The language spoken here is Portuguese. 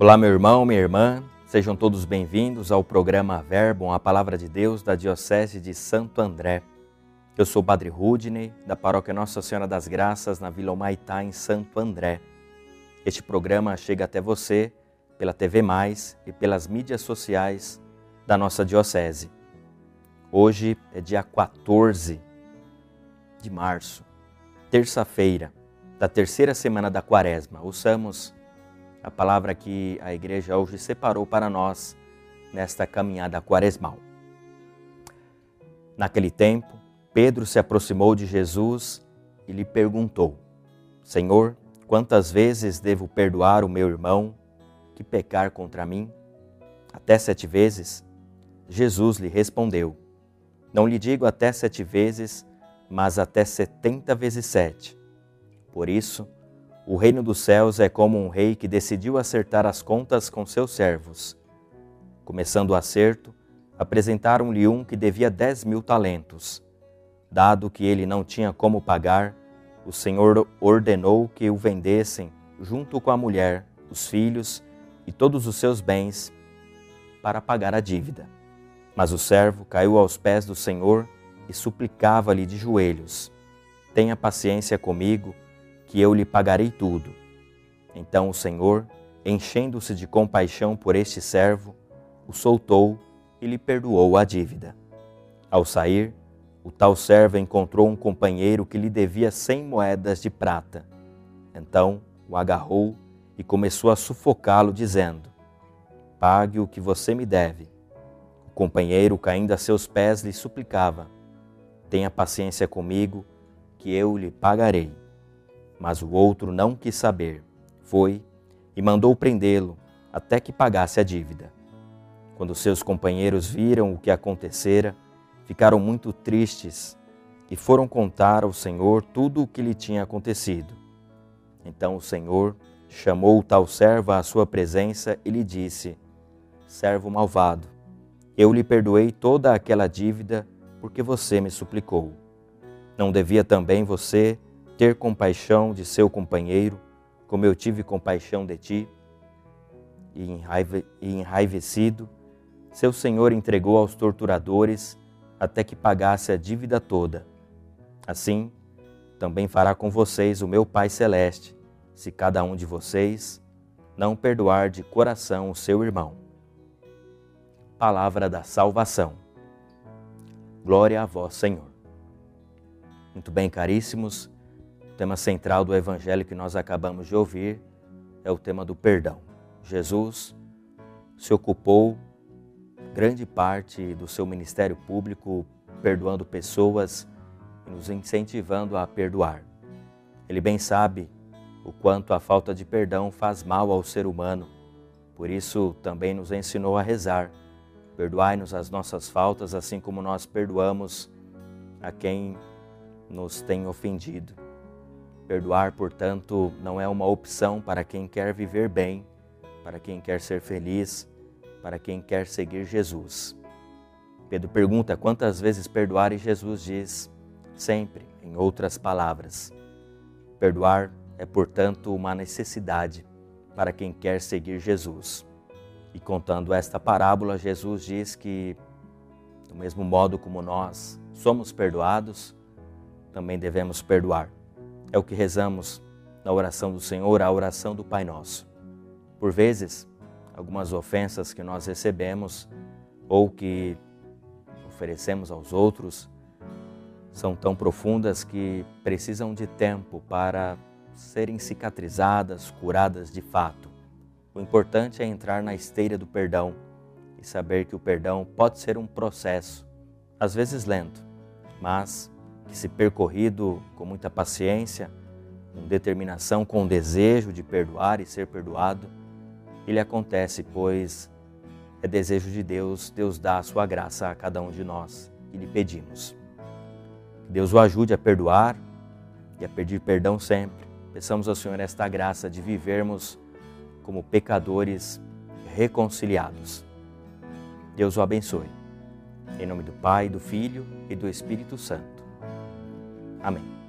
Olá, meu irmão, minha irmã, sejam todos bem-vindos ao programa Verbo, a Palavra de Deus da Diocese de Santo André. Eu sou o Padre Rudney, da Paróquia Nossa Senhora das Graças, na Vila Humaitá, em Santo André. Este programa chega até você pela TV Mais e pelas mídias sociais da nossa Diocese. Hoje é dia 14 de março, terça-feira da terceira semana da Quaresma. Ouçamos a palavra que a igreja hoje separou para nós nesta caminhada quaresmal. Naquele tempo, Pedro se aproximou de Jesus e lhe perguntou: Senhor, quantas vezes devo perdoar o meu irmão que pecar contra mim? Até sete vezes? Jesus lhe respondeu: Não lhe digo até sete vezes, mas até setenta vezes sete. Por isso, o reino dos céus é como um rei que decidiu acertar as contas com seus servos. Começando o acerto, apresentaram-lhe um que devia dez mil talentos. Dado que ele não tinha como pagar, o Senhor ordenou que o vendessem, junto com a mulher, os filhos e todos os seus bens, para pagar a dívida. Mas o servo caiu aos pés do Senhor e suplicava-lhe de joelhos: Tenha paciência comigo que eu lhe pagarei tudo. Então o Senhor, enchendo-se de compaixão por este servo, o soltou e lhe perdoou a dívida. Ao sair, o tal servo encontrou um companheiro que lhe devia cem moedas de prata. Então o agarrou e começou a sufocá-lo, dizendo: Pague o que você me deve. O companheiro, caindo a seus pés, lhe suplicava: Tenha paciência comigo, que eu lhe pagarei. Mas o outro não quis saber, foi e mandou prendê-lo até que pagasse a dívida. Quando seus companheiros viram o que acontecera, ficaram muito tristes e foram contar ao Senhor tudo o que lhe tinha acontecido. Então o Senhor chamou o tal servo à sua presença e lhe disse: Servo malvado, eu lhe perdoei toda aquela dívida porque você me suplicou. Não devia também você ter compaixão de seu companheiro, como eu tive compaixão de ti, e, enraive, e enraivecido, seu senhor entregou aos torturadores até que pagasse a dívida toda. Assim, também fará com vocês o meu Pai Celeste, se cada um de vocês não perdoar de coração o seu irmão. Palavra da salvação. Glória a vós, Senhor. Muito bem, caríssimos tema central do evangelho que nós acabamos de ouvir é o tema do perdão. Jesus se ocupou grande parte do seu ministério público perdoando pessoas e nos incentivando a perdoar. Ele bem sabe o quanto a falta de perdão faz mal ao ser humano. Por isso também nos ensinou a rezar. Perdoai-nos as nossas faltas, assim como nós perdoamos a quem nos tem ofendido. Perdoar, portanto, não é uma opção para quem quer viver bem, para quem quer ser feliz, para quem quer seguir Jesus. Pedro pergunta quantas vezes perdoar e Jesus diz sempre, em outras palavras. Perdoar é, portanto, uma necessidade para quem quer seguir Jesus. E contando esta parábola, Jesus diz que, do mesmo modo como nós somos perdoados, também devemos perdoar. É o que rezamos na oração do Senhor, a oração do Pai Nosso. Por vezes, algumas ofensas que nós recebemos ou que oferecemos aos outros são tão profundas que precisam de tempo para serem cicatrizadas, curadas de fato. O importante é entrar na esteira do perdão e saber que o perdão pode ser um processo, às vezes lento, mas que, se percorrido com muita paciência, com determinação, com desejo de perdoar e ser perdoado, ele acontece, pois é desejo de Deus, Deus dá a sua graça a cada um de nós e lhe pedimos. Que Deus o ajude a perdoar e a pedir perdão sempre. Peçamos ao Senhor esta graça de vivermos como pecadores reconciliados. Deus o abençoe. Em nome do Pai, do Filho e do Espírito Santo. Amén.